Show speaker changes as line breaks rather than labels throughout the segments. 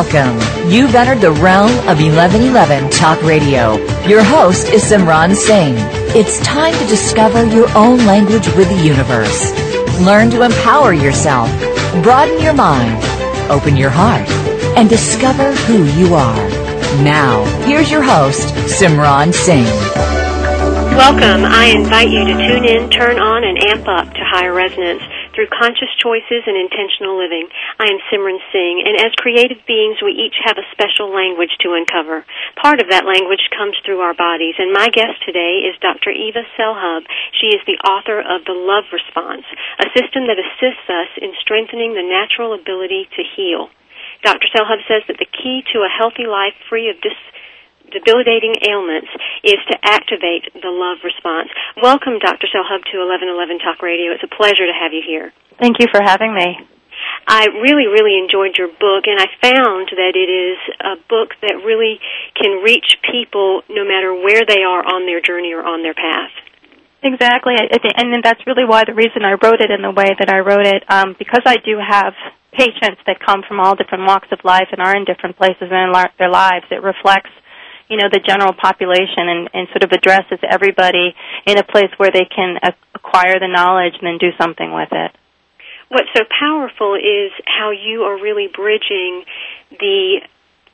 Welcome. You've entered the realm of 1111 Talk Radio. Your host is Simran Singh. It's time to discover your own language with the universe. Learn to empower yourself, broaden your mind, open your heart, and discover who you are. Now, here's your host, Simran Singh.
Welcome. I invite you to tune in, turn on, and amp up to higher resonance through conscious choices and intentional living. I am Simran Singh, and as creative beings, we each have a special language to uncover. Part of that language comes through our bodies, and my guest today is Dr. Eva Selhub. She is the author of The Love Response, a system that assists us in strengthening the natural ability to heal. Dr. Selhub says that the key to a healthy life free of dis- debilitating ailments is to activate the love response. Welcome, Dr. Selhub, to 1111 Talk Radio. It's a pleasure to have you here.
Thank you for having me.
I really, really enjoyed your book, and I found that it is a book that really can reach people no matter where they are on their journey or on their path.
Exactly, and that's really why the reason I wrote it in the way that I wrote it, um, because I do have patients that come from all different walks of life and are in different places in their lives. It reflects you know the general population and, and sort of addresses everybody in a place where they can acquire the knowledge and then do something with it.
What's so powerful is how you are really bridging the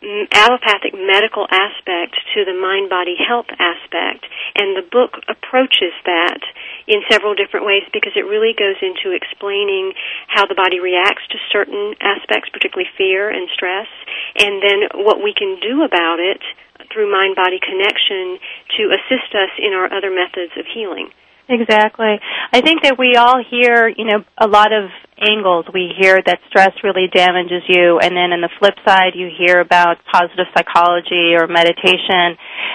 allopathic medical aspect to the mind body health aspect and the book approaches that in several different ways because it really goes into explaining how the body reacts to certain aspects particularly fear and stress and then what we can do about it through mind body connection to assist us in our other methods of healing.
Exactly. I think that we all hear, you know, a lot of angles. We hear that stress really damages you, and then on the flip side, you hear about positive psychology or meditation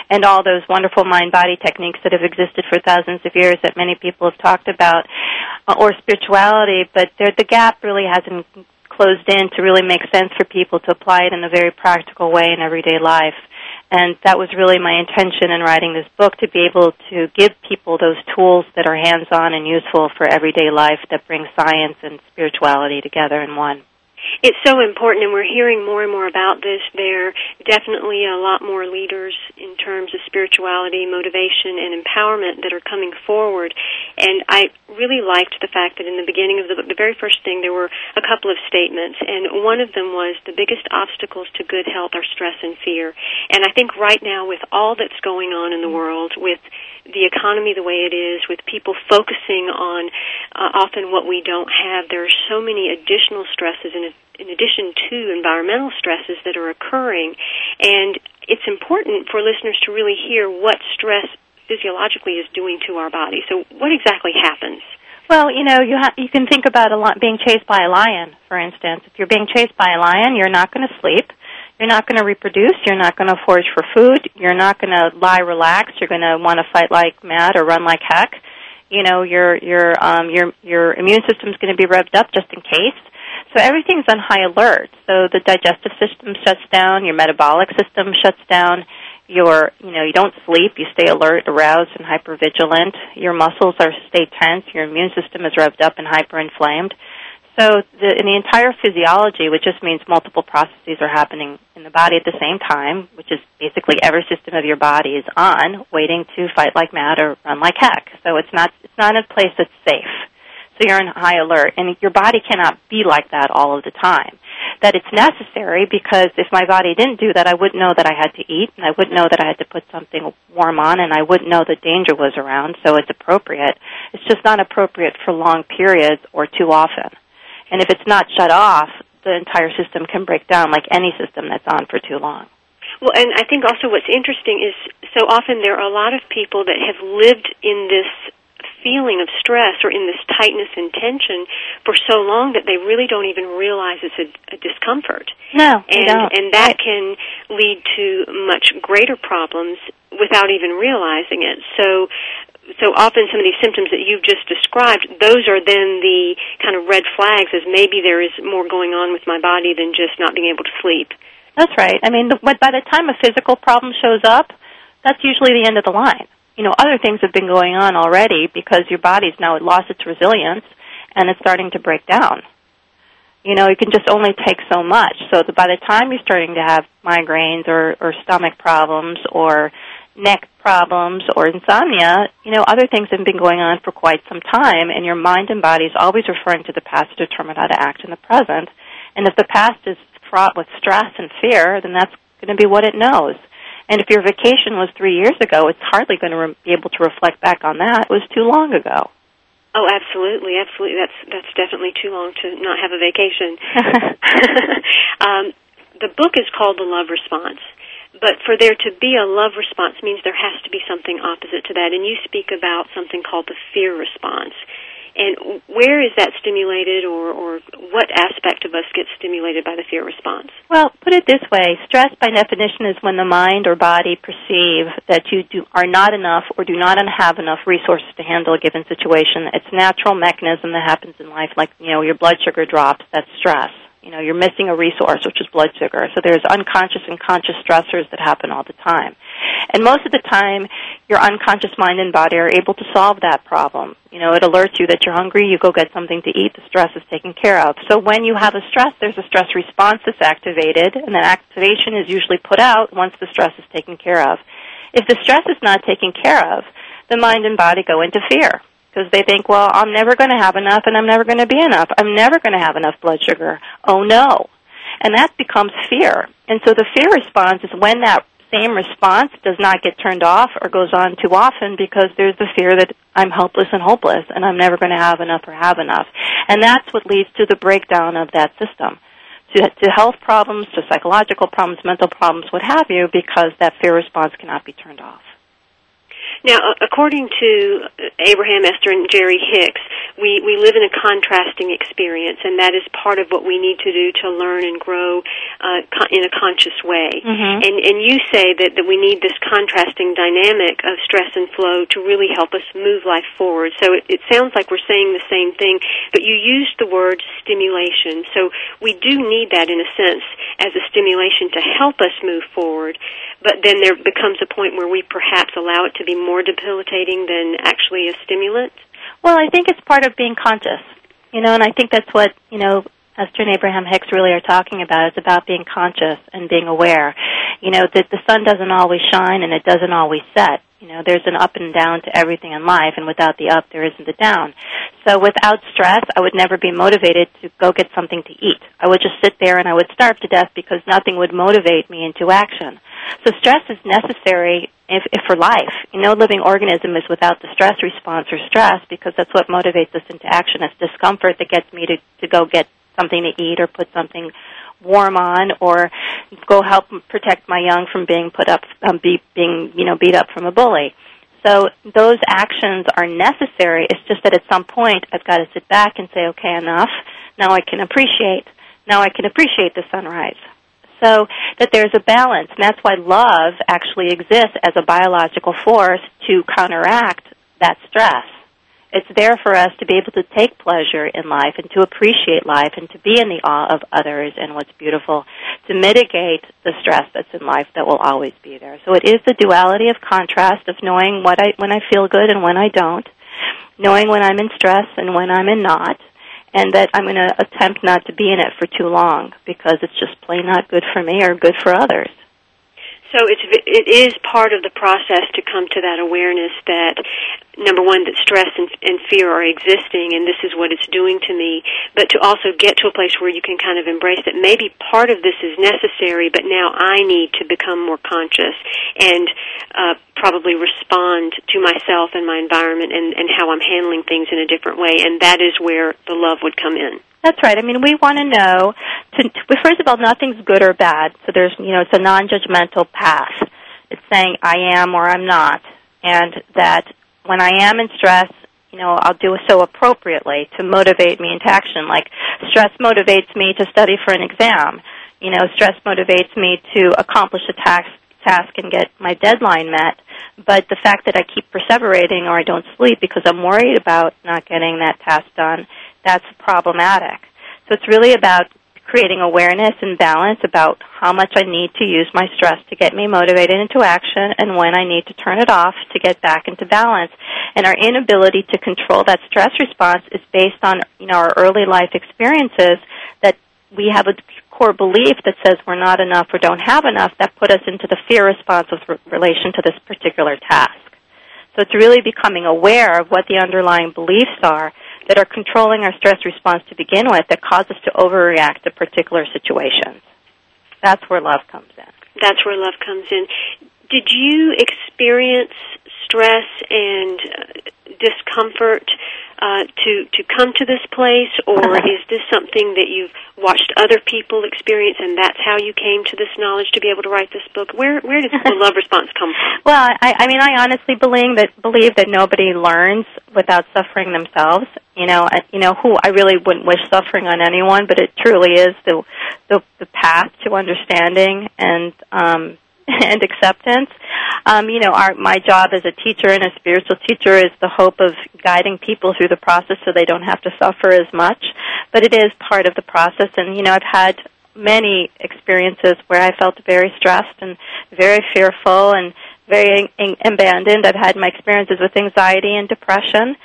and all those wonderful mind body techniques that have existed for thousands of years that many people have talked about, uh, or spirituality, but the gap really hasn't closed in to really make sense for people to apply it in a very practical way in everyday life. And that was really my intention in writing this book to be able to give people those tools that are hands on and useful for everyday life that bring science and spirituality together in one.
It's so important, and we're hearing more and more about this. There are definitely a lot more leaders in terms of spirituality, motivation, and empowerment that are coming forward. And I really liked the fact that in the beginning of the book, the very first thing, there were a couple of statements, and one of them was the biggest obstacles to good health are stress and fear. And I think right now, with all that's going on in the world, with the economy the way it is, with people focusing on uh, often what we don't have, there are so many additional stresses in, in addition to environmental stresses that are occurring. And it's important for listeners to really hear what stress physiologically is doing to our body. So, what exactly happens?
Well, you know, you ha- you can think about a li- being chased by a lion, for instance. If you're being chased by a lion, you're not going to sleep. You're not going to reproduce. You're not going to forage for food. You're not going to lie relaxed. You're going to want to fight like mad or run like heck. You know, your your um, your your immune system's going to be revved up just in case. So everything's on high alert. So the digestive system shuts down. Your metabolic system shuts down. Your you know you don't sleep. You stay alert, aroused, and hypervigilant. Your muscles are stay tense. Your immune system is revved up and hyperinflamed. So the, in the entire physiology, which just means multiple processes are happening in the body at the same time, which is basically every system of your body is on, waiting to fight like mad or run like heck. So it's not it's not a place that's safe. So you're in high alert, and your body cannot be like that all of the time. that it's necessary because if my body didn't do that, I wouldn't know that I had to eat, and I wouldn't know that I had to put something warm on, and I wouldn't know that danger was around, so it's appropriate. It's just not appropriate for long periods or too often. And if it's not shut off, the entire system can break down like any system that's on for too long.
Well, and I think also what's interesting is so often there are a lot of people that have lived in this feeling of stress or in this tightness and tension for so long that they really don't even realize it's a, a discomfort.
No,
and
don't.
and that can lead to much greater problems without even realizing it. So so often some of these symptoms that you've just described, those are then the kind of red flags as maybe there is more going on with my body than just not being able to sleep.
That's right. I mean, the, by the time a physical problem shows up, that's usually the end of the line you know, other things have been going on already because your body's now lost its resilience and it's starting to break down. You know, it can just only take so much. So by the time you're starting to have migraines or, or stomach problems or neck problems or insomnia, you know, other things have been going on for quite some time and your mind and body is always referring to the past to determine how to act in the present. And if the past is fraught with stress and fear, then that's going to be what it knows. And if your vacation was three years ago, it's hardly going to re- be able to reflect back on that. It was too long ago.
Oh, absolutely, absolutely. That's that's definitely too long to not have a vacation. um, the book is called The Love Response, but for there to be a love response means there has to be something opposite to that. And you speak about something called the fear response. And where is that stimulated, or, or what aspect of us gets stimulated by the fear response?
Well, put it this way stress, by definition, is when the mind or body perceive that you do, are not enough or do not have enough resources to handle a given situation. It's a natural mechanism that happens in life, like, you know, your blood sugar drops, that's stress. You know, you're missing a resource, which is blood sugar. So there's unconscious and conscious stressors that happen all the time. And most of the time, your unconscious mind and body are able to solve that problem. You know, it alerts you that you're hungry, you go get something to eat, the stress is taken care of. So when you have a stress, there's a stress response that's activated, and that activation is usually put out once the stress is taken care of. If the stress is not taken care of, the mind and body go into fear because they think, well, I'm never going to have enough and I'm never going to be enough. I'm never going to have enough blood sugar. Oh no. And that becomes fear. And so the fear response is when that same response does not get turned off or goes on too often because there's the fear that I'm helpless and hopeless and I'm never going to have enough or have enough. And that's what leads to the breakdown of that system. To, to health problems, to psychological problems, mental problems, what have you, because that fear response cannot be turned off.
Now, according to Abraham Esther and Jerry Hicks, we, we live in a contrasting experience, and that is part of what we need to do to learn and grow uh, in a conscious way.
Mm-hmm.
And, and you say that, that we need this contrasting dynamic of stress and flow to really help us move life forward. So it, it sounds like we're saying the same thing, but you used the word stimulation. So we do need that in a sense as a stimulation to help us move forward, but then there becomes a point where we perhaps allow it to be more debilitating than actually a stimulant?
Well, I think it's part of being conscious. You know, and I think that's what, you know, Esther and Abraham Hicks really are talking about. It's about being conscious and being aware. You know, that the sun doesn't always shine and it doesn't always set. You know, there's an up and down to everything in life, and without the up, there isn't the down. So without stress, I would never be motivated to go get something to eat. I would just sit there and I would starve to death because nothing would motivate me into action. So stress is necessary if, if for life. No living organism is without the stress response or stress because that's what motivates us into action. It's discomfort that gets me to, to go get something to eat or put something warm on or go help protect my young from being put up um, be, being you know beat up from a bully so those actions are necessary. It's just that at some point i've got to sit back and say okay enough. Now i can appreciate now i can appreciate the sunrise. So that there's a balance. And that's why love actually exists as a biological force to counteract that stress it's there for us to be able to take pleasure in life and to appreciate life and to be in the awe of others and what's beautiful, to mitigate the stress that's in life that will always be there. So it is the duality of contrast of knowing what I, when I feel good and when I don't, knowing when I'm in stress and when I'm in not, and that I'm going to attempt not to be in it for too long because it's just plain not good for me or good for others.
So it's it is part of the process to come to that awareness that number one that stress and, and fear are existing and this is what it's doing to me, but to also get to a place where you can kind of embrace that maybe part of this is necessary, but now I need to become more conscious and uh, probably respond to myself and my environment and, and how I'm handling things in a different way, and that is where the love would come in.
That's right. I mean, we want to know. To, to, first of all, nothing's good or bad. So there's, you know, it's a non-judgmental path. It's saying I am or I'm not, and that when I am in stress, you know, I'll do so appropriately to motivate me into action. Like stress motivates me to study for an exam. You know, stress motivates me to accomplish a task task and get my deadline met. But the fact that I keep perseverating or I don't sleep because I'm worried about not getting that task done that's problematic. So it's really about creating awareness and balance about how much I need to use my stress to get me motivated into action and when I need to turn it off to get back into balance. And our inability to control that stress response is based on, you know, our early life experiences that we have a core belief that says we're not enough or don't have enough that put us into the fear response with relation to this particular task. So it's really becoming aware of what the underlying beliefs are that are controlling our stress response to begin with that cause us to overreact to particular situations. That's where love comes in.
That's where love comes in. Did you experience stress and uh, discomfort uh, to to come to this place, or is this something that you've watched other people experience, and that's how you came to this knowledge to be able to write this book? Where where does the love response come from?
Well, I, I mean, I honestly believe that believe that nobody learns without suffering themselves. You know, you know who I really wouldn't wish suffering on anyone, but it truly is the the, the path to understanding and um, and acceptance. Um, you know, our, my job as a teacher and a spiritual teacher is the hope of guiding people through the process so they don't have to suffer as much. But it is part of the process, and you know, I've had many experiences where I felt very stressed and very fearful and very abandoned. I've had my experiences with anxiety and depression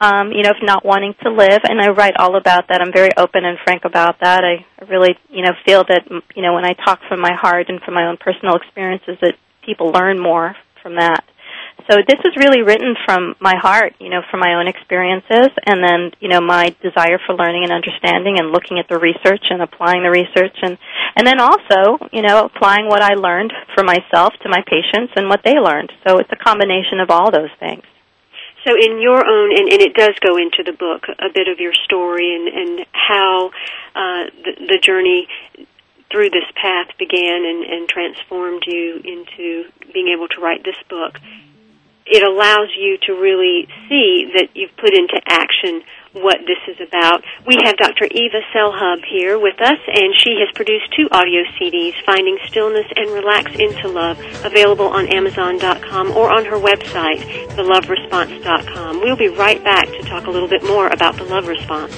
um, you know, of not wanting to live, and I write all about that. I'm very open and frank about that. I, I really, you know, feel that, you know, when I talk from my heart and from my own personal experiences, that people learn more from that. So this is really written from my heart, you know, from my own experiences, and then, you know, my desire for learning and understanding, and looking at the research and applying the research, and and then also, you know, applying what I learned for myself to my patients and what they learned. So it's a combination of all those things.
So, in your own, and, and, it does go into the book a bit of your story and, and how uh, the, the, journey through this path began and, and transformed you into being able to write this book. It allows you to really see that you've put into action what this is about. We have Dr. Eva Selhub here with us, and she has produced two audio CDs, Finding Stillness and Relax into Love, available on Amazon.com or on her website, theloveresponse.com. We'll be right back to talk a little bit more about the love response.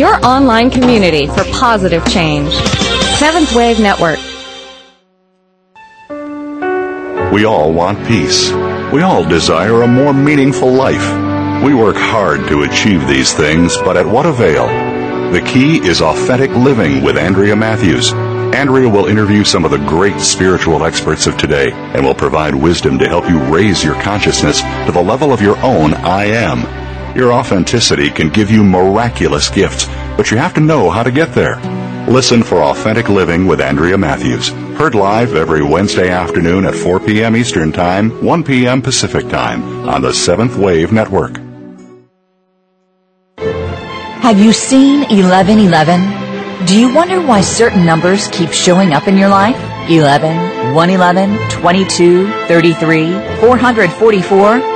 Your online community for positive change. Seventh Wave Network.
We all want peace. We all desire a more meaningful life. We work hard to achieve these things, but at what avail? The key is authentic living with Andrea Matthews. Andrea will interview some of the great spiritual experts of today and will provide wisdom to help you raise your consciousness to the level of your own I am. Your authenticity can give you miraculous gifts, but you have to know how to get there. Listen for Authentic Living with Andrea Matthews. Heard live every Wednesday afternoon at 4 p.m. Eastern Time, 1 p.m. Pacific Time on the Seventh Wave Network.
Have you seen 1111? Do you wonder why certain numbers keep showing up in your life? 11, 111, 22, 33, 444?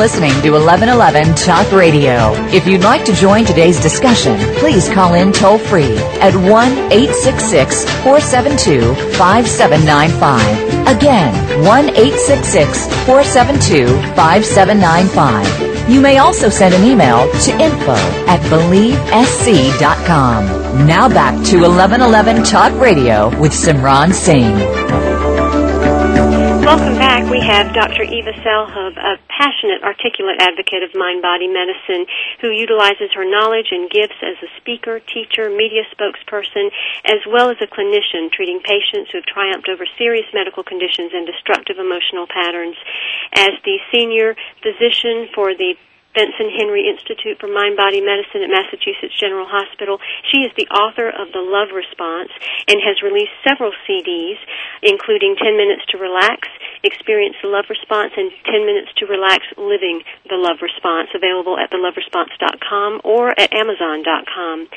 Listening to 1111 Talk Radio. If you'd like to join today's discussion, please call in toll free at 1 866 472 5795. Again, 1 866 472 5795. You may also send an email to info at believesc.com. Now back to 1111 Talk Radio with Simran Singh.
Welcome back. We have Dr. Eva Selhub, a passionate, articulate advocate of mind body medicine who utilizes her knowledge and gifts as a speaker, teacher, media spokesperson, as well as a clinician treating patients who have triumphed over serious medical conditions and destructive emotional patterns. As the senior physician for the Benson Henry Institute for Mind Body Medicine at Massachusetts General Hospital. She is the author of The Love Response and has released several CDs, including 10 Minutes to Relax, Experience the Love Response, and 10 Minutes to Relax Living the Love Response, available at theloveresponse.com or at amazon.com.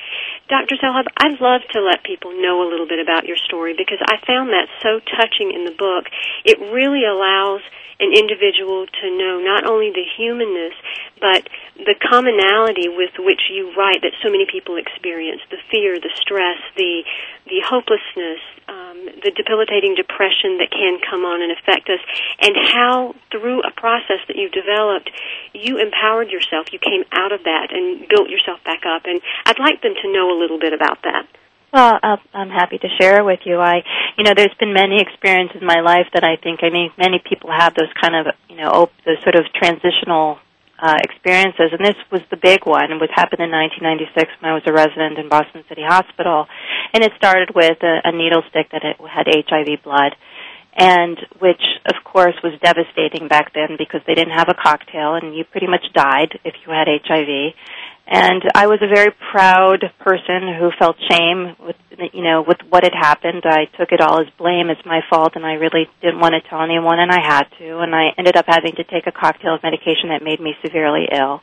Dr. Selhub, I'd love to let people know a little bit about your story because I found that so touching in the book. It really allows an individual to know not only the humanness, but the commonality with which you write that so many people experience the fear, the stress, the, the hopelessness, um, the debilitating depression that can come on and affect us, and how through a process that you've developed, you empowered yourself, you came out of that and built yourself back up. And I'd like them to know a little bit about that.
Well, I'm happy to share with you. I, you know, there's been many experiences in my life that I think I mean many people have those kind of, you know, op- those sort of transitional uh, experiences, and this was the big one. It was happened in 1996 when I was a resident in Boston City Hospital, and it started with a, a needle stick that had HIV blood, and which of course was devastating back then because they didn't have a cocktail, and you pretty much died if you had HIV and I was a very proud person who felt shame with you know with what had happened. I took it all as blame as my fault, and I really didn't want to tell anyone, and I had to, and I ended up having to take a cocktail of medication that made me severely ill.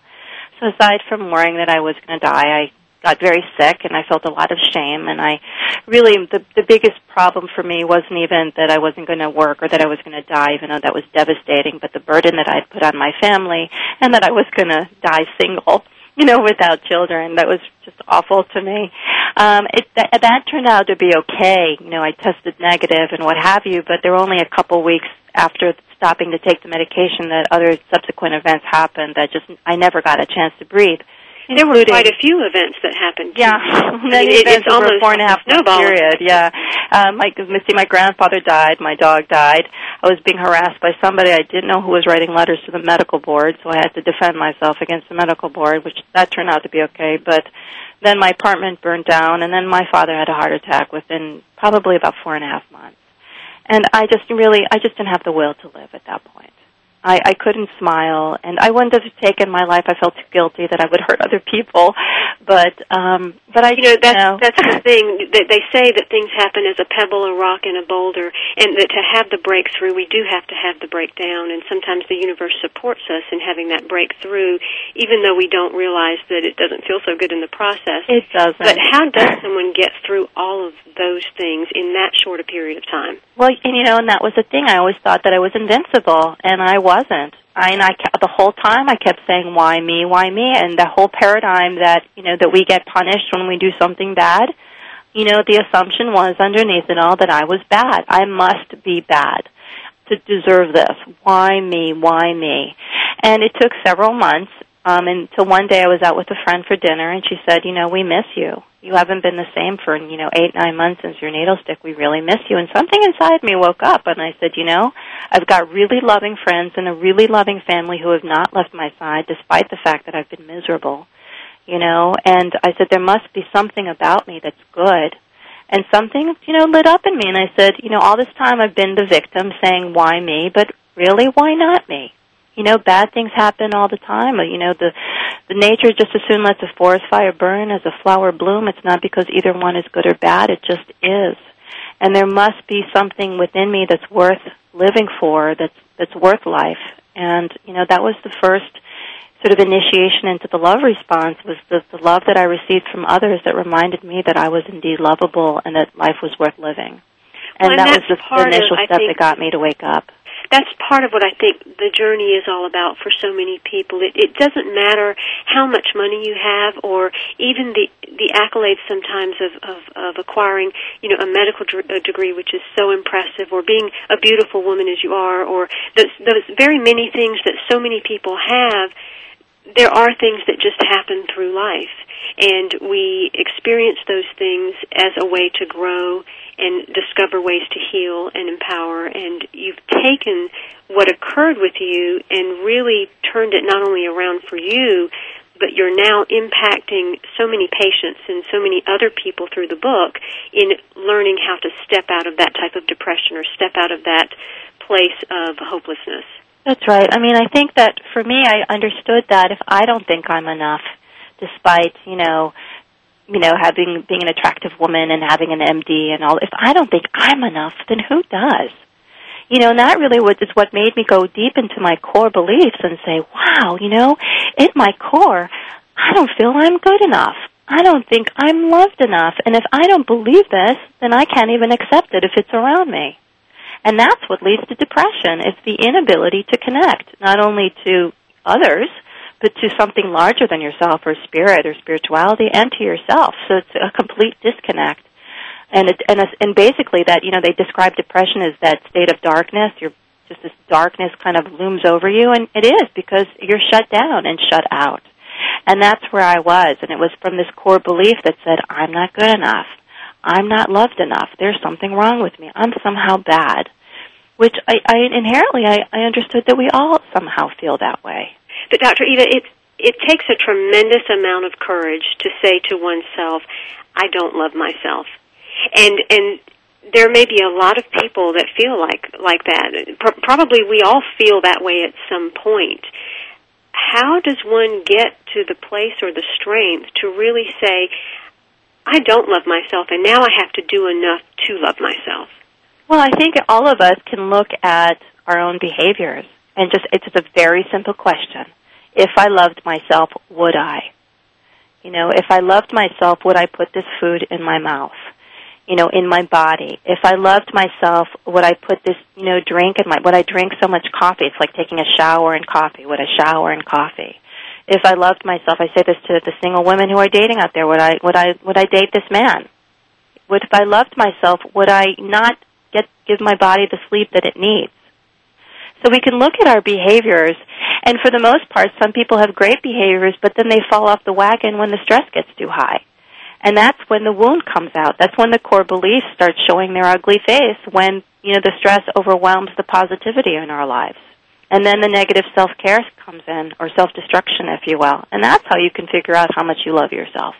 So aside from worrying that I was going to die, I got very sick and I felt a lot of shame and I really the the biggest problem for me wasn't even that I wasn't going to work or that I was going to die even though that was devastating but the burden that I'd put on my family and that I was going to die single you know, without children. That was just awful to me. Um, it, that, that turned out to be okay. You know, I tested negative and what have you, but there were only a couple weeks after stopping to take the medication that other subsequent events happened that just I never got a chance to breathe.
There were quite a few events that happened.
Yeah, many events
it's
over a four and a half month period. Yeah, um, my see, my grandfather died, my dog died. I was being harassed by somebody I didn't know who was writing letters to the medical board, so I had to defend myself against the medical board, which that turned out to be okay. But then my apartment burned down, and then my father had a heart attack within probably about four and a half months. And I just really, I just didn't have the will to live at that point. I, I couldn't smile, and I wouldn't have taken my life. I felt too guilty that I would hurt other people, but um, but I
you know that's
know.
that's the thing that they say that things happen as a pebble, a rock, and a boulder, and that to have the breakthrough, we do have to have the breakdown, and sometimes the universe supports us in having that breakthrough, even though we don't realize that it doesn't feel so good in the process.
It doesn't.
But how does someone get through all of those things in that short a period of time?
Well, and you know, and that was the thing. I always thought that I was invincible, and I wasn't. And I the whole time I kept saying, "Why me? Why me?" And the whole paradigm that you know that we get punished when we do something bad. You know, the assumption was underneath it all that I was bad. I must be bad to deserve this. Why me? Why me? And it took several months um, until one day I was out with a friend for dinner, and she said, "You know, we miss you." You haven't been the same for, you know, eight, nine months since your needle stick. We really miss you. And something inside me woke up and I said, you know, I've got really loving friends and a really loving family who have not left my side despite the fact that I've been miserable. You know, and I said, there must be something about me that's good. And something, you know, lit up in me and I said, you know, all this time I've been the victim saying, why me? But really, why not me? You know, bad things happen all the time. You know, the the nature just as soon lets a forest fire burn as a flower bloom. It's not because either one is good or bad. It just is. And there must be something within me that's worth living for. That's that's worth life. And you know, that was the first sort of initiation into the love response was the, the love that I received from others that reminded me that I was indeed lovable and that life was worth living. And
well,
that was the, the initial
of,
step
think,
that got me to wake up
that's part of what I think the journey is all about for so many people. It, it doesn't matter how much money you have, or even the the accolades sometimes of of, of acquiring, you know, a medical d- degree, which is so impressive, or being a beautiful woman as you are, or those, those very many things that so many people have. There are things that just happen through life, and we experience those things as a way to grow and discover ways to heal and empower. And you've taken what occurred with you and really turned it not only around for you, but you're now impacting so many patients and so many other people through the book in learning how to step out of that type of depression or step out of that place of hopelessness.
That's right. I mean, I think that for me, I understood that if I don't think I'm enough, despite, you know, you know, having being an attractive woman and having an MD and all. If I don't think I'm enough, then who does? You know, and that really was is what made me go deep into my core beliefs and say, wow, you know, in my core, I don't feel I'm good enough. I don't think I'm loved enough. And if I don't believe this, then I can't even accept it if it's around me. And that's what leads to depression. It's the inability to connect, not only to others, but to something larger than yourself or spirit or spirituality and to yourself. So it's a complete disconnect. And it, and and basically that you know they describe depression as that state of darkness. You're just this darkness kind of looms over you, and it is because you're shut down and shut out. And that's where I was, and it was from this core belief that said, "I'm not good enough. I'm not loved enough. There's something wrong with me. I'm somehow bad." Which I, I inherently I, I understood that we all somehow feel that way.
But Dr. Eva, it it takes a tremendous amount of courage to say to oneself, "I don't love myself," and and there may be a lot of people that feel like like that. Pro- probably we all feel that way at some point. How does one get to the place or the strength to really say, "I don't love myself, and now I have to do enough to love myself"?
Well, I think all of us can look at our own behaviors and just it's a very simple question. If I loved myself, would I? You know, if I loved myself, would I put this food in my mouth? You know, in my body. If I loved myself, would I put this, you know, drink in my, would I drink so much coffee? It's like taking a shower and coffee. Would I shower and coffee? If I loved myself, I say this to the single women who are dating out there, would I, would I, would I date this man? Would, if I loved myself, would I not get, give my body the sleep that it needs? So we can look at our behaviors, and for the most part, some people have great behaviors, but then they fall off the wagon when the stress gets too high. And that's when the wound comes out. That's when the core beliefs start showing their ugly face when, you know, the stress overwhelms the positivity in our lives. And then the negative self-care comes in, or self-destruction, if you will. And that's how you can figure out how much you love yourself.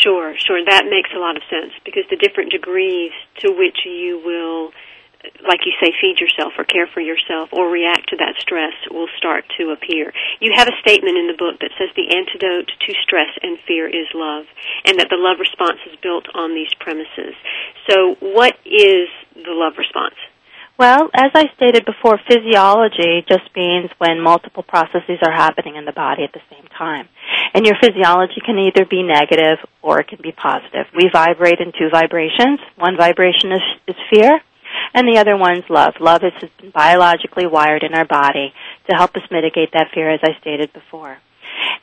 Sure, sure. That makes a lot of sense because the different degrees to which you will like you say, feed yourself or care for yourself or react to that stress will start to appear. You have a statement in the book that says the antidote to stress and fear is love, and that the love response is built on these premises. So, what is the love response?
Well, as I stated before, physiology just means when multiple processes are happening in the body at the same time. And your physiology can either be negative or it can be positive. We vibrate in two vibrations. One vibration is, is fear, and the other one's love. Love has been biologically wired in our body to help us mitigate that fear, as I stated before.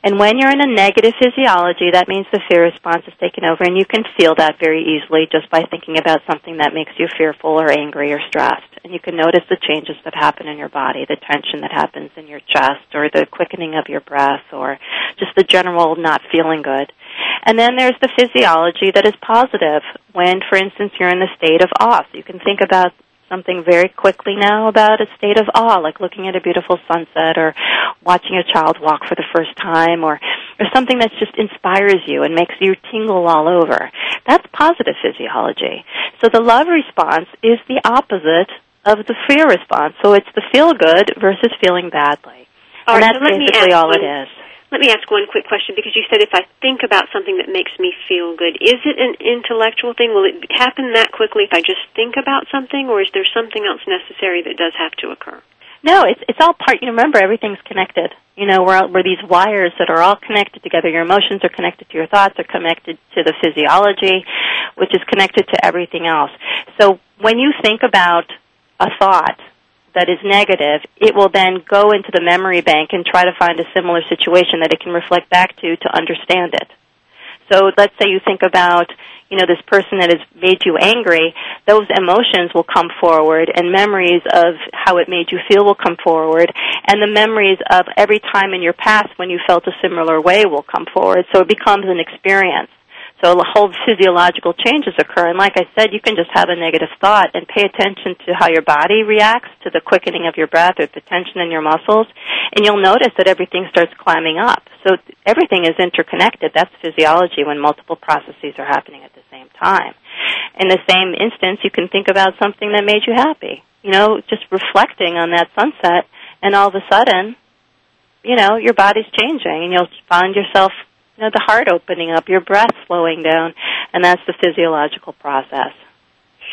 And when you're in a negative physiology, that means the fear response is taken over, and you can feel that very easily just by thinking about something that makes you fearful or angry or stressed. And you can notice the changes that happen in your body, the tension that happens in your chest, or the quickening of your breath, or just the general not feeling good. And then there's the physiology that is positive when, for instance, you're in the state of awe. So you can think about something very quickly now about a state of awe, like looking at a beautiful sunset or watching a child walk for the first time or, or something that just inspires you and makes you tingle all over. That's positive physiology. So the love response is the opposite of the fear response. So it's the feel good versus feeling badly.
All
and
right,
that's
so
basically all it
one-
is.
Let me ask one quick question because you said if I think about something that makes me feel good, is it an intellectual thing? Will it happen that quickly if I just think about something, or is there something else necessary that does have to occur?
No, it's it's all part. You remember, everything's connected. You know, we're we're these wires that are all connected together. Your emotions are connected to your thoughts, are connected to the physiology, which is connected to everything else. So when you think about a thought that is negative, it will then go into the memory bank and try to find a similar situation that it can reflect back to to understand it. So let's say you think about, you know, this person that has made you angry, those emotions will come forward and memories of how it made you feel will come forward and the memories of every time in your past when you felt a similar way will come forward. So it becomes an experience. So whole physiological changes occur. And like I said, you can just have a negative thought and pay attention to how your body reacts to the quickening of your breath or the tension in your muscles. And you'll notice that everything starts climbing up. So everything is interconnected. That's physiology when multiple processes are happening at the same time. In the same instance, you can think about something that made you happy. You know, just reflecting on that sunset and all of a sudden, you know, your body's changing and you'll find yourself you know, the heart opening up, your breath slowing down, and that's the physiological process.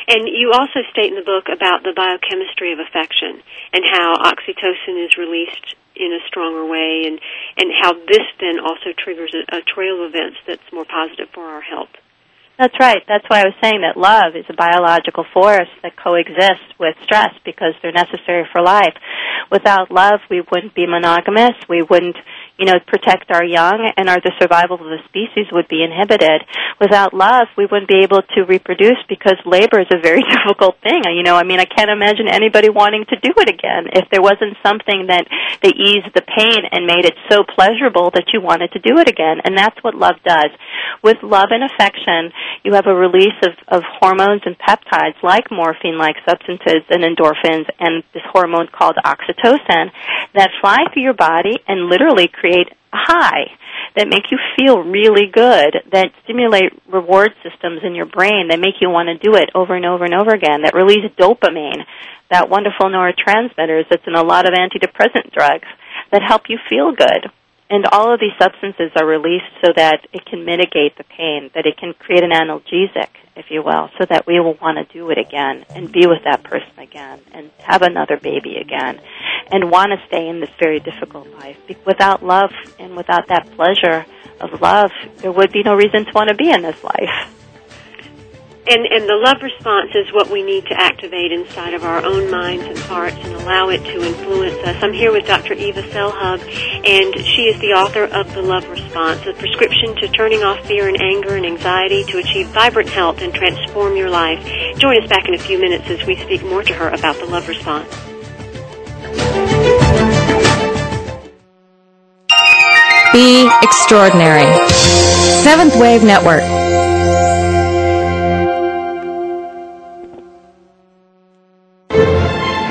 And you also state in the book about the biochemistry of affection and how oxytocin is released in a stronger way, and and how this then also triggers a, a trail of events that's more positive for our health.
That's right. That's why I was saying that love is a biological force that coexists with stress because they're necessary for life. Without love, we wouldn't be monogamous. We wouldn't, you know, protect our young and our the survival of the species would be inhibited. Without love, we wouldn't be able to reproduce because labor is a very difficult thing. You know, I mean, I can't imagine anybody wanting to do it again if there wasn't something that that eased the pain and made it so pleasurable that you wanted to do it again. And that's what love does. With love and affection, you have a release of, of hormones and peptides like morphine-like substances and endorphins and this hormone called oxytocin that fly through your body and literally create a high that make you feel really good, that stimulate reward systems in your brain, that make you want to do it over and over and over again, that release dopamine, that wonderful neurotransmitters that's in a lot of antidepressant drugs that help you feel good. And all of these substances are released so that it can mitigate the pain, that it can create an analgesic, if you will, so that we will want to do it again and be with that person again and have another baby again and want to stay in this very difficult life. Without love and without that pleasure of love, there would be no reason to want to be in this life.
And, and the love response is what we need to activate inside of our own minds and hearts and allow it to influence us. I'm here with Dr. Eva Selhub, and she is the author of The Love Response, a prescription to turning off fear and anger and anxiety to achieve vibrant health and transform your life. Join us back in a few minutes as we speak more to her about the love response.
Be extraordinary. Seventh Wave Network.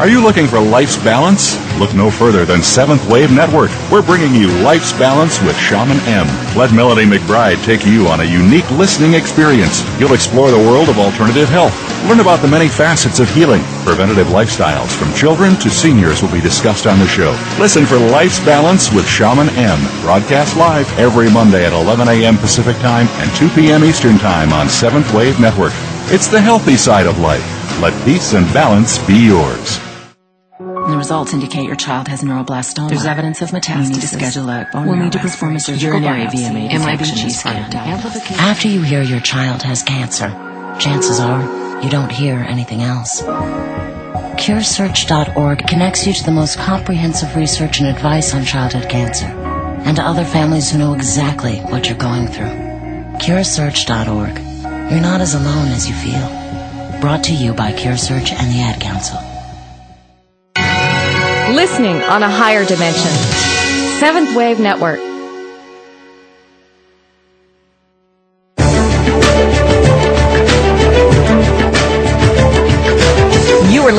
Are you looking for life's balance? Look no further than Seventh Wave Network. We're bringing you Life's Balance with Shaman M. Let Melody McBride take you on a unique listening experience. You'll explore the world of alternative health. Learn about the many facets of healing. Preventative lifestyles from children to seniors will be discussed on the show. Listen for Life's Balance with Shaman M. Broadcast live every Monday at 11 a.m. Pacific Time and 2 p.m. Eastern Time on Seventh Wave Network. It's the healthy side of life. Let peace and balance be yours.
The results indicate your child has neuroblastoma. There's evidence of metastasis.
We need to schedule a bone
We'll need to perform a surgical
urinary
biopsy.
VMA
MIBG scan.
After you hear your child has cancer, chances are you don't hear anything else. CureSearch.org connects you to the most comprehensive research and advice on childhood cancer and to other families who know exactly what you're going through. CureSearch.org. You're not as alone as you feel. Brought to you by CureSearch and the Ad Council.
Listening on a higher dimension. Seventh Wave Network.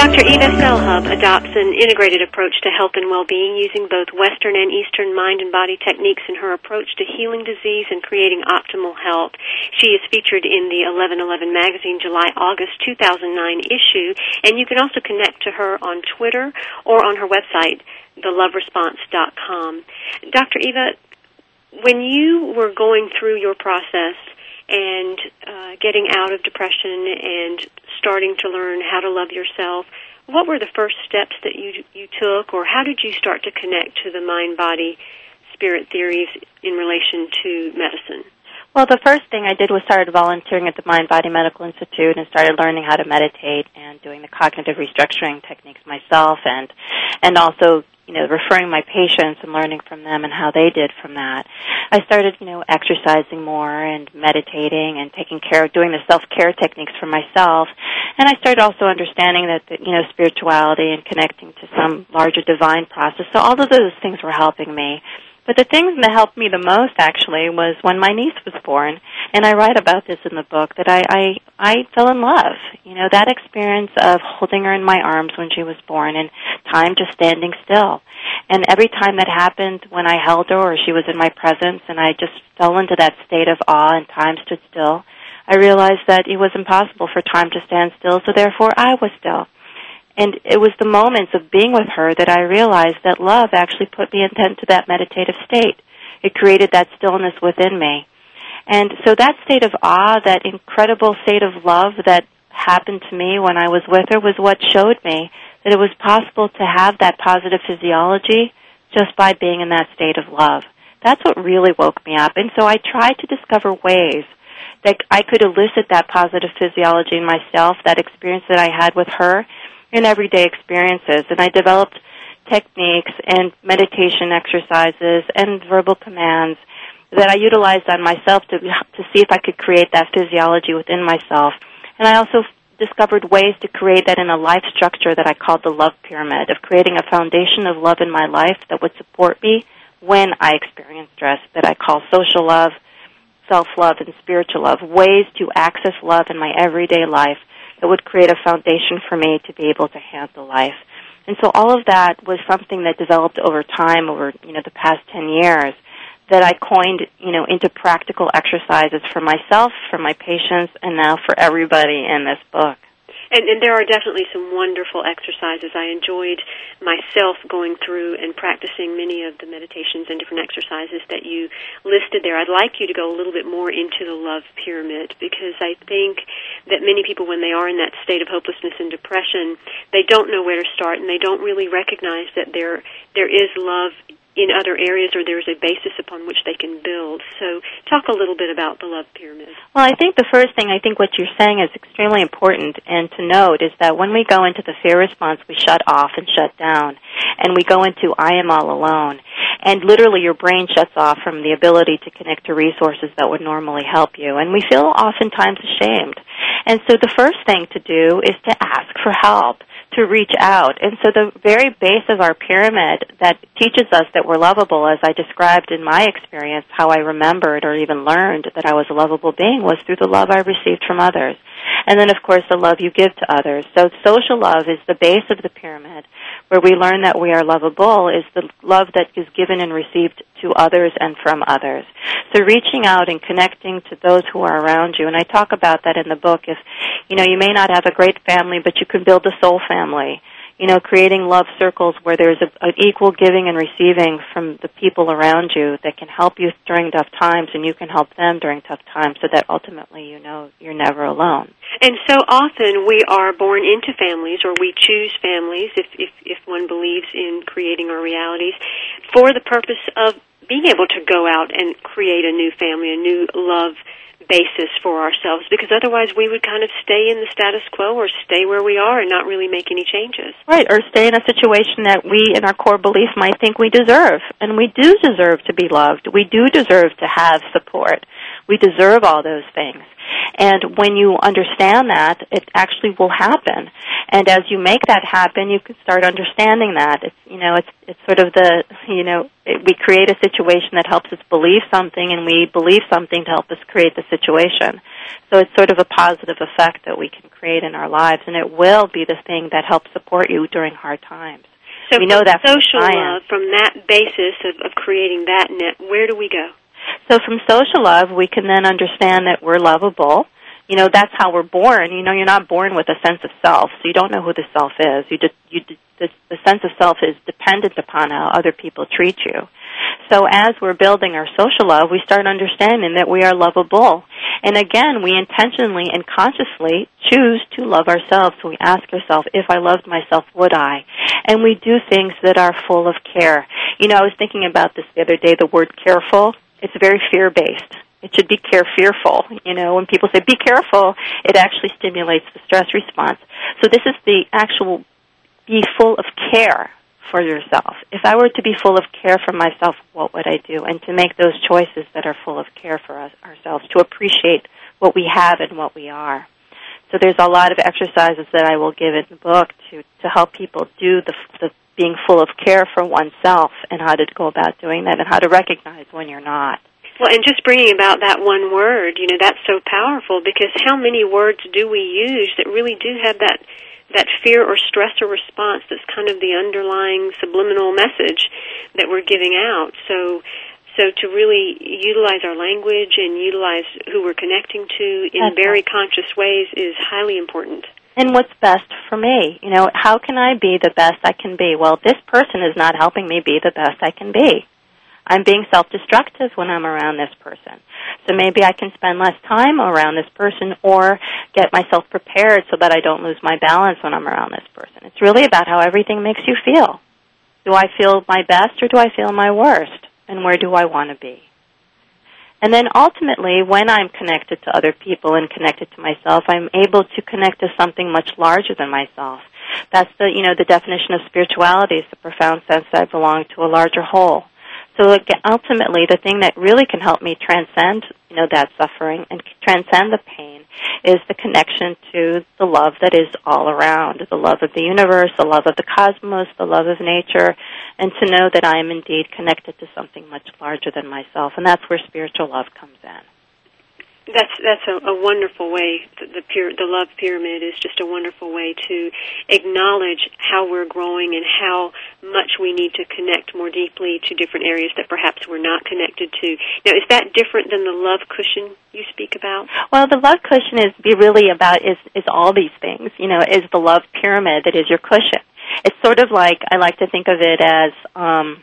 Dr. Eva Selhub adopts an integrated approach to health and well-being using both Western and Eastern mind and body techniques in her approach to healing disease and creating optimal health. She is featured in the 1111 magazine July-August 2009 issue, and you can also connect to her on Twitter or on her website, theloveresponse.com. Dr. Eva, when you were going through your process and uh, getting out of depression and starting to learn how to love yourself, what were the first steps that you you took, or how did you start to connect to the mind body spirit theories in relation to medicine?
Well, the first thing I did was started volunteering at the Mind Body Medical Institute and started learning how to meditate and doing the cognitive restructuring techniques myself and and also you know referring my patients and learning from them and how they did from that. I started you know exercising more and meditating and taking care of doing the self-care techniques for myself and I started also understanding that the, you know spirituality and connecting to some larger divine process. So all of those things were helping me. But the thing that helped me the most actually was when my niece was born, and I write about this in the book that I I, I fell in love. You know that experience of holding her in my arms when she was born, and time just standing still. And every time that happened when I held her or she was in my presence, and I just fell into that state of awe and time stood still, I realized that it was impossible for time to stand still, so therefore I was still. And it was the moments of being with her that I realized that love actually put me into that meditative state. It created that stillness within me. And so that state of awe, that incredible state of love that happened to me when I was with her was what showed me that it was possible to have that positive physiology just by being in that state of love. That's what really woke me up. And so I tried to discover ways that I could elicit that positive physiology in myself, that experience that I had with her, in everyday experiences. And I developed techniques and meditation exercises and verbal commands that I utilized on myself to to see if I could create that physiology within myself. And I also discovered ways to create that in a life structure that I called the love pyramid of creating a foundation of love in my life that would support me when I experience stress that I call social love, self-love and spiritual love, ways to access love in my everyday life that would create a foundation for me to be able to handle life. And so all of that was something that developed over time, over you know the past ten years, that I coined you know into practical exercises for myself, for my patients, and now for everybody in this book.
And, and there are definitely some wonderful exercises. I enjoyed myself going through and practicing many of the meditations and different exercises that you listed there. I'd like you to go a little bit more into the love pyramid because I think that many people, when they are in that state of hopelessness and depression, they don't know where to start and they don't really recognize that there there is love in other areas or there's a basis upon which they can build. So talk a little bit about the love pyramid.
Well, I think the first thing I think what you're saying is extremely important and to note is that when we go into the fear response, we shut off and shut down and we go into I am all alone. and literally your brain shuts off from the ability to connect to resources that would normally help you. And we feel oftentimes ashamed. And so the first thing to do is to ask for help to reach out. And so the very base of our pyramid that teaches us that we're lovable, as I described in my experience, how I remembered or even learned that I was a lovable being was through the love I received from others. And then, of course, the love you give to others. So social love is the base of the pyramid where we learn that we are lovable is the love that is given and received to others and from others. So reaching out and connecting to those who are around you, and I talk about that in the book. If you know, you may not have a great family, but you can build a soul family you know, creating love circles where there's a, an equal giving and receiving from the people around you that can help you during tough times and you can help them during tough times so that ultimately you know you're never alone.
And so often we are born into families or we choose families if, if, if one believes in creating our realities for the purpose of being able to go out and create a new family, a new love basis for ourselves because otherwise we would kind of stay in the status quo or stay where we are and not really make any changes.
Right, or stay in a situation that we in our core belief might think we deserve. And we do deserve to be loved. We do deserve to have support. We deserve all those things. And when you understand that, it actually will happen. And as you make that happen, you can start understanding that. It's, you know, it's, it's sort of the, you know, it, we create a situation that helps us believe something and we believe something to help us create the situation. So it's sort of a positive effect that we can create in our lives and it will be the thing that helps support you during hard times.
So
we know that
social
from
love, from that basis of, of creating that net, where do we go?
So from social love, we can then understand that we're lovable. You know, that's how we're born. You know, you're not born with a sense of self, so you don't know who the self is. You just, you, the, the sense of self is dependent upon how other people treat you. So as we're building our social love, we start understanding that we are lovable. And again, we intentionally and consciously choose to love ourselves. So we ask ourselves, if I loved myself, would I? And we do things that are full of care. You know, I was thinking about this the other day, the word careful. It's very fear based. It should be care fearful. You know, when people say be careful, it actually stimulates the stress response. So this is the actual be full of care for yourself. If I were to be full of care for myself, what would I do? And to make those choices that are full of care for us ourselves, to appreciate what we have and what we are. So there's a lot of exercises that I will give in the book to to help people do the the being full of care for oneself and how to go about doing that and how to recognize when you're not.
Well, and just bringing about that one word, you know, that's so powerful because how many words do we use that really do have that that fear or stressor response that's kind of the underlying subliminal message that we're giving out. So so to really utilize our language and utilize who we're connecting to in
That's
very
right.
conscious ways is highly important.
And what's best for me? You know, how can I be the best I can be? Well, this person is not helping me be the best I can be. I'm being self-destructive when I'm around this person. So maybe I can spend less time around this person or get myself prepared so that I don't lose my balance when I'm around this person. It's really about how everything makes you feel. Do I feel my best or do I feel my worst? And where do I want to be? And then ultimately, when I'm connected to other people and connected to myself, I'm able to connect to something much larger than myself. That's the, you know, the definition of spirituality is the profound sense that I belong to a larger whole. So again, ultimately, the thing that really can help me transcend, you know, that suffering and transcend the pain is the connection to the love that is all around, the love of the universe, the love of the cosmos, the love of nature, and to know that I am indeed connected to something much larger than myself. And that's where spiritual love comes in.
That's that's a, a wonderful way. The the, pyra- the love pyramid is just a wonderful way to acknowledge how we're growing and how much we need to connect more deeply to different areas that perhaps we're not connected to. Now, is that different than the love cushion you speak about?
Well, the love cushion is be really about is is all these things. You know, is the love pyramid that is your cushion. It's sort of like I like to think of it as um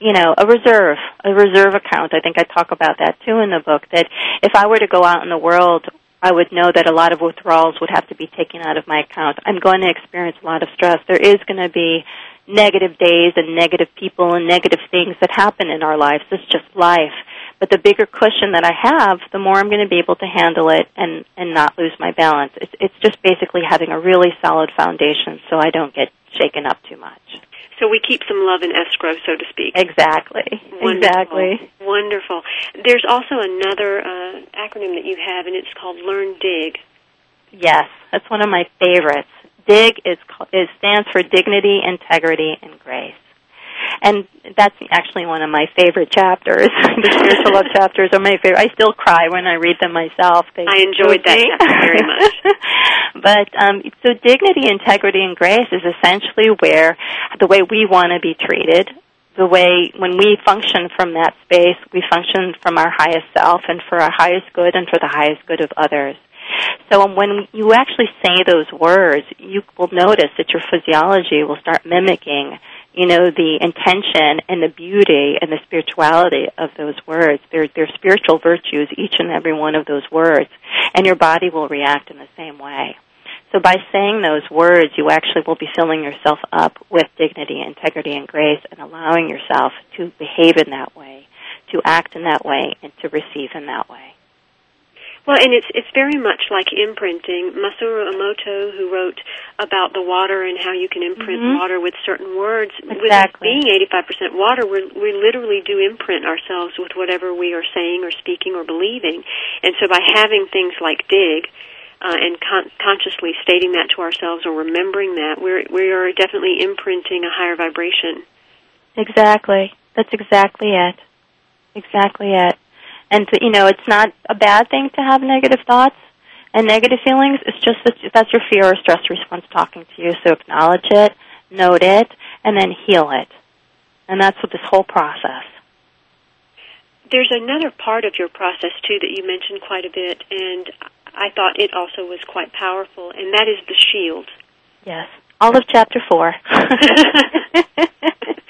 you know, a reserve, a reserve account. I think I talk about that too in the book that if I were to go out in the world I would know that a lot of withdrawals would have to be taken out of my account. I'm going to experience a lot of stress. There is going to be negative days and negative people and negative things that happen in our lives. It's just life. But the bigger cushion that I have, the more I'm going to be able to handle it and and not lose my balance. It's it's just basically having a really solid foundation so I don't get shaken up too much.
So we keep some love in escrow, so to speak.
Exactly.
Wonderful.
Exactly.
Wonderful. There's also another uh, acronym that you have, and it's called Learn Dig.
Yes, that's one of my favorites. DIG is is stands for dignity, integrity, and grace. And that's actually one of my favorite chapters. the spiritual love chapters are my favorite. I still cry when I read them myself.
They I enjoyed that very much.
but um, so dignity, integrity, and grace is essentially where the way we want to be treated. The way when we function from that space, we function from our highest self and for our highest good and for the highest good of others. So when you actually say those words, you will notice that your physiology will start mimicking you know, the intention and the beauty and the spirituality of those words. They're, they're spiritual virtues, each and every one of those words. And your body will react in the same way. So by saying those words, you actually will be filling yourself up with dignity, integrity, and grace and allowing yourself to behave in that way, to act in that way, and to receive in that way.
Well, and it's it's very much like imprinting. Masaru Emoto, who wrote about the water and how you can imprint mm-hmm. water with certain words,
exactly.
with being 85% water, we we literally do imprint ourselves with whatever we are saying or speaking or believing. And so by having things like dig, uh, and con- consciously stating that to ourselves or remembering that, we're we are definitely imprinting a higher vibration.
Exactly. That's exactly it. Exactly it. And to, you know, it's not a bad thing to have negative thoughts and negative feelings. It's just that that's your fear or stress response talking to you. So acknowledge it, note it, and then heal it. And that's what this whole process.
There's another part of your process too that you mentioned quite a bit, and I thought it also was quite powerful, and that is the shield.
Yes, all of chapter four.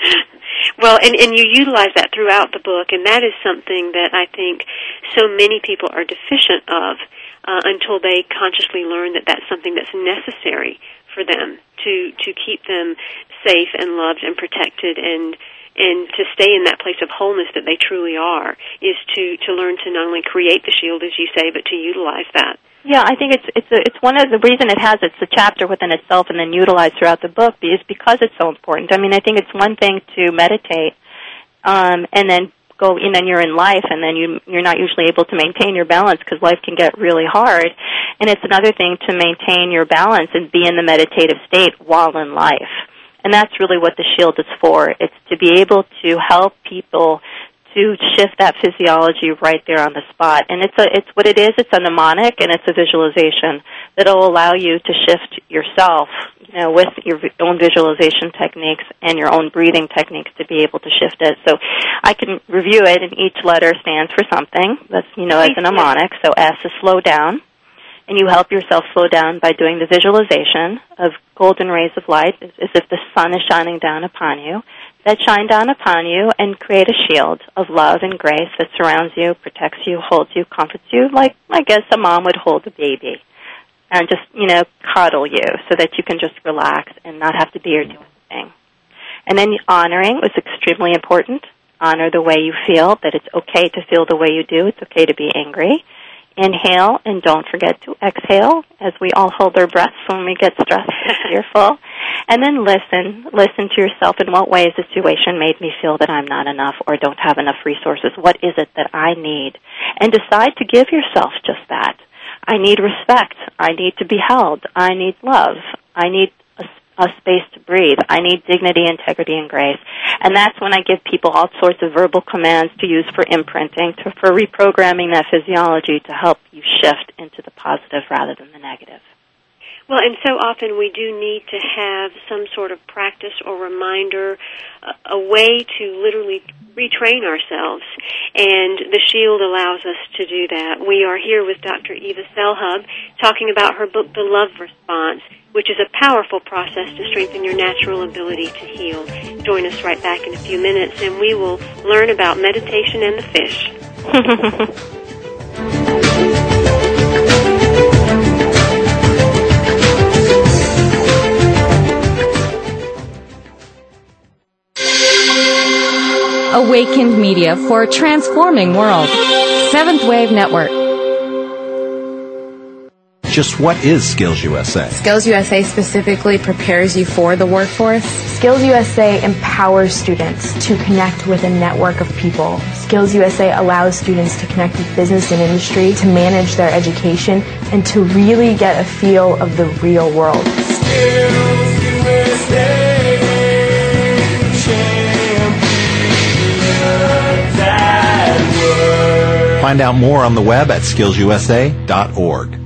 Well, and and you utilize that throughout the book, and that is something that I think so many people are deficient of uh, until they consciously learn that that's something that's necessary for them to to keep them safe and loved and protected and and to stay in that place of wholeness that they truly are is to to learn to not only create the shield as you say but to utilize that
yeah, I think it's it's a, it's one of the reason it has it's a chapter within itself and then utilized throughout the book is because it's so important. I mean, I think it's one thing to meditate um, and then go and then you're in life and then you you're not usually able to maintain your balance because life can get really hard. And it's another thing to maintain your balance and be in the meditative state while in life. And that's really what the shield is for. It's to be able to help people to shift that physiology right there on the spot. And it's a, it's what it is. It's a mnemonic and it's a visualization that'll allow you to shift yourself, you know, with your own visualization techniques and your own breathing techniques to be able to shift it. So I can review it and each letter stands for something. That's, you know, as a mnemonic. So S is slow down. And you help yourself slow down by doing the visualization of golden rays of light as if the sun is shining down upon you that shine down upon you and create a shield of love and grace that surrounds you, protects you, holds you, comforts you, like I guess a mom would hold a baby. And just, you know, coddle you so that you can just relax and not have to be or do anything. And then honoring was extremely important. Honor the way you feel, that it's okay to feel the way you do. It's okay to be angry. Inhale and don't forget to exhale as we all hold our breaths when we get stressed or fearful. And then listen. Listen to yourself. In what ways the situation made me feel that I'm not enough or don't have enough resources? What is it that I need? And decide to give yourself just that. I need respect. I need to be held. I need love. I need a space to breathe. I need dignity, integrity, and grace. And that's when I give people all sorts of verbal commands to use for imprinting, to, for reprogramming that physiology to help you shift into the positive rather than the negative.
Well, and so often we do need to have some sort of practice or reminder, a, a way to literally retrain ourselves. And the Shield allows us to do that. We are here with Dr. Eva Selhub talking about her book, The Love Response, which is a powerful process to strengthen your natural ability to heal. Join us right back in a few minutes and we will learn about meditation and the fish.
Awakened Media for a transforming world. Seventh Wave Network.
Just what is Skills USA?
Skills USA specifically prepares you for the workforce.
Skills USA empowers students to connect with a network of people. Skills USA allows students to connect with business and industry, to manage their education, and to really get a feel of the real world.
Find out more on the web at skillsusa.org.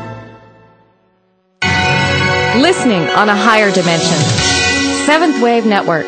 Listening on a higher dimension. Seventh Wave Network.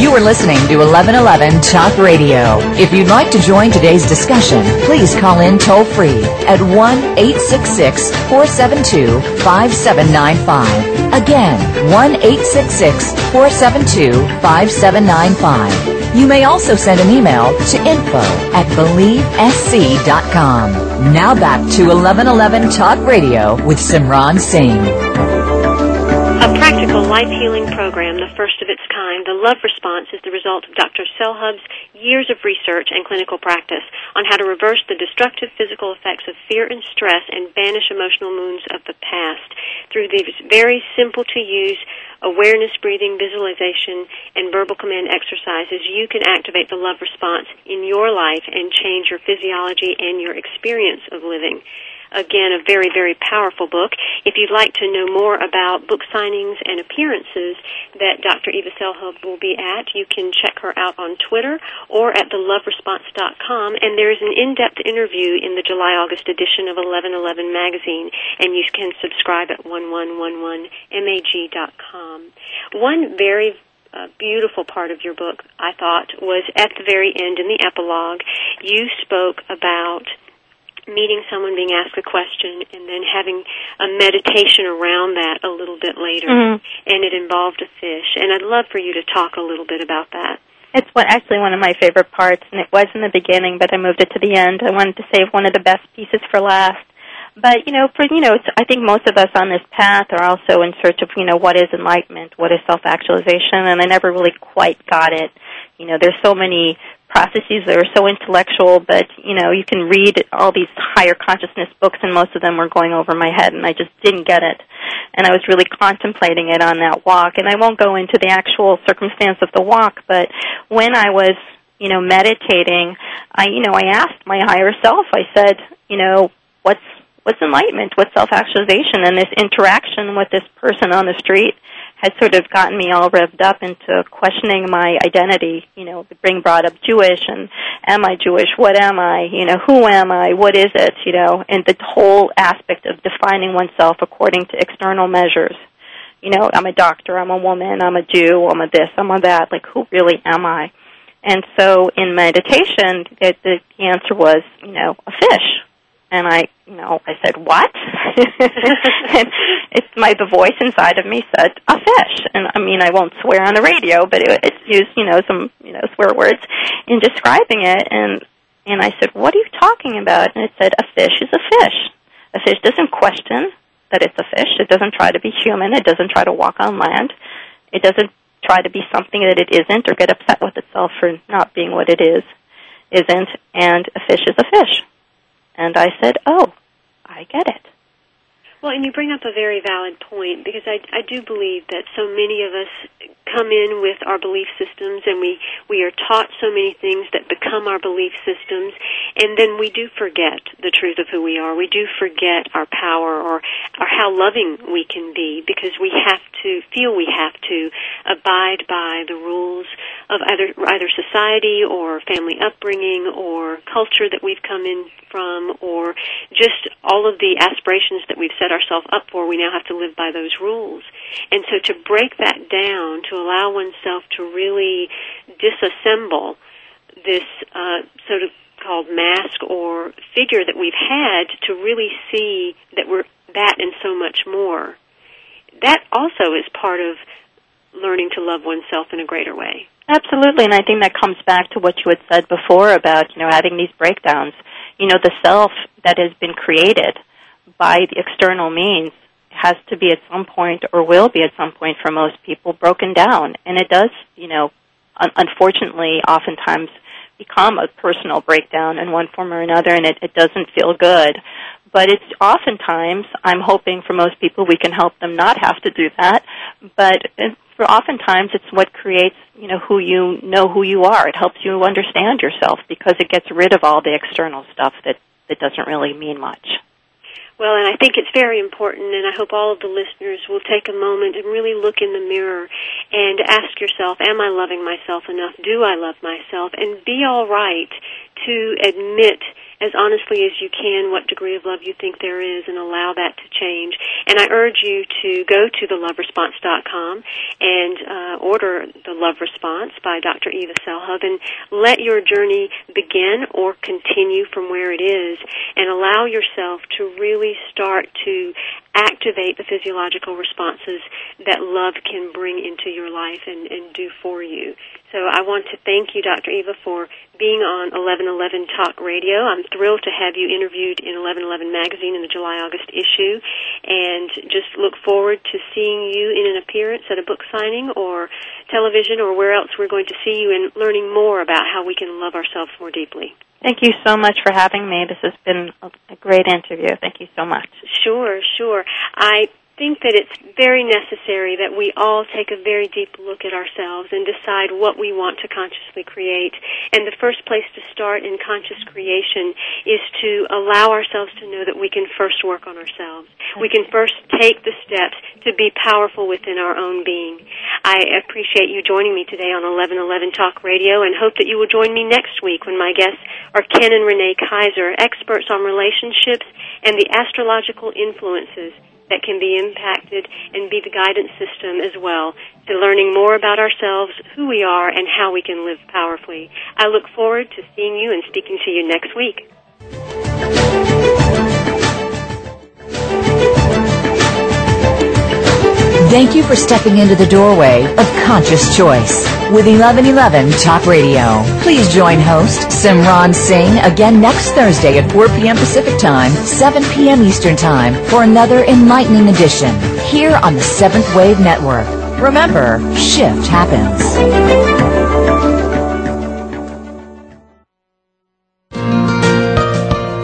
You are listening to 1111 Talk Radio. If you'd like to join today's discussion, please call in toll free at 1 866 472 5795. Again, 1 866 472 5795. You may also send an email to info at believesc.com. Now back to 1111 Talk Radio with Simran Singh A
practical life healing program, the first of its kind, the Love Response, is the result of Dr. Selhub's years of research and clinical practice on how to reverse the destructive physical effects of fear and stress and banish emotional wounds of the past. Through these very simple to use awareness breathing, visualization, and verbal command exercises, you can activate the love response in your life and change your physiology and your experience of living again, a very, very powerful book. If you'd like to know more about book signings and appearances that Dr. Eva Selhub will be at, you can check her out on Twitter or at theloveresponse.com. And there is an in-depth interview in the July-August edition of 1111 magazine, and you can subscribe at 1111mag.com. One very uh, beautiful part of your book, I thought, was at the very end in the epilogue. You spoke about meeting someone, being asked a question, and then having a meditation around that a little bit later. Mm-hmm. And it involved a fish. And I'd love for you to talk a little bit about that.
It's what actually one of my favorite parts, and it was in the beginning, but I moved it to the end. I wanted to save one of the best pieces for last. But you know, for you know, I think most of us on this path are also in search of you know what is enlightenment, what is self-actualization, and I never really quite got it. You know, there's so many processes that are so intellectual, but you know, you can read all these higher consciousness books, and most of them were going over my head, and I just didn't get it. And I was really contemplating it on that walk. And I won't go into the actual circumstance of the walk, but when I was, you know, meditating, I, you know, I asked my higher self. I said, you know, what's what's enlightenment? What's self-actualization? And this interaction with this person on the street had sort of gotten me all revved up into questioning my identity. You know, being brought up Jewish and am I Jewish? What am I? You know, who am I? What is it? You know, and the whole aspect of defining oneself according to external measures. You know, I'm a doctor, I'm a woman, I'm a Jew, I'm a this, I'm a that. Like, who really am I? And so in meditation, it, the answer was, you know, a fish And I, you know, I said, "What?" and it's my the voice inside of me said, "A fish." And I mean, I won't swear on the radio, but it, it used, you know, some, you know, swear words in describing it. And and I said, "What are you talking about?" And it said, "A fish is a fish. A fish doesn't question that it's a fish. It doesn't try to be human. It doesn't try to walk on land. It doesn't try to be something that it isn't or get upset with itself for not being what it is, isn't. And a fish is a fish." And I said, "Oh, I get it."
Well, and you bring up a very valid point because I, I do believe that so many of us come in with our belief systems and we, we are taught so many things that become our belief systems and then we do forget the truth of who we are. We do forget our power or, or how loving we can be because we have to feel we have to abide by the rules of either, either society or family upbringing or culture that we've come in from or just all of the aspirations that we've set ourselves up for, we now have to live by those rules. And so to break that down, to allow oneself to really disassemble this uh, sort of called mask or figure that we've had to really see that we're that and so much more. That also is part of learning to love oneself in a greater way.
Absolutely, and I think that comes back to what you had said before about, you know, having these breakdowns. You know, the self that has been created by the external means has to be at some point or will be at some point for most people broken down. And it does you know un- unfortunately oftentimes become a personal breakdown in one form or another and it, it doesn't feel good. But it's oftentimes i'm hoping for most people we can help them not have to do that. But for oftentimes it's what creates you know who you know who you are. It helps you understand yourself because it gets rid of all the external stuff that that doesn't really mean much
well, and I think it's very important, and I hope all of the listeners will take a moment and really look in the mirror and ask yourself, am I loving myself enough? Do I love myself? And be all right to admit as honestly as you can what degree of love you think there is and allow that to change. And I urge you to go to theloveresponse.com and uh, order The Love Response by Dr. Eva Selhub and let your journey begin or continue from where it is and allow yourself to really start to activate the physiological responses that love can bring into your life and, and do for you. So I want to thank you, Dr. Eva, for being on 1111 Talk Radio. I'm thrilled to have you interviewed in 1111 Magazine in the July-August issue, and just look forward to seeing you in an appearance at a book signing or television or where else we're going to see you and learning more about how we can love ourselves more deeply.
Thank you so much for having me. This has been a great interview. Thank you so much.
Sure, sure. I think that it's very necessary that we all take a very deep look at ourselves and decide what we want to consciously create. And the first place to start in conscious creation is to allow ourselves to know that we can first work on ourselves. We can first take the steps to be powerful within our own being. I appreciate you joining me today on 1111 Talk Radio and hope that you will join me next week when my guests are Ken and Renee Kaiser, experts on relationships and the astrological influences that can be impacted and be the guidance system as well to learning more about ourselves, who we are, and how we can live powerfully. I look forward to seeing you and speaking to you next week.
Thank you for stepping into the doorway of conscious choice with 1111 Talk Radio. Please join host Simran Singh again next Thursday at 4 p.m. Pacific Time, 7 p.m. Eastern Time for another enlightening edition here on the Seventh Wave Network. Remember, shift happens.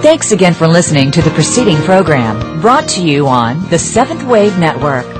Thanks again for listening to the preceding program brought to you on the Seventh Wave Network.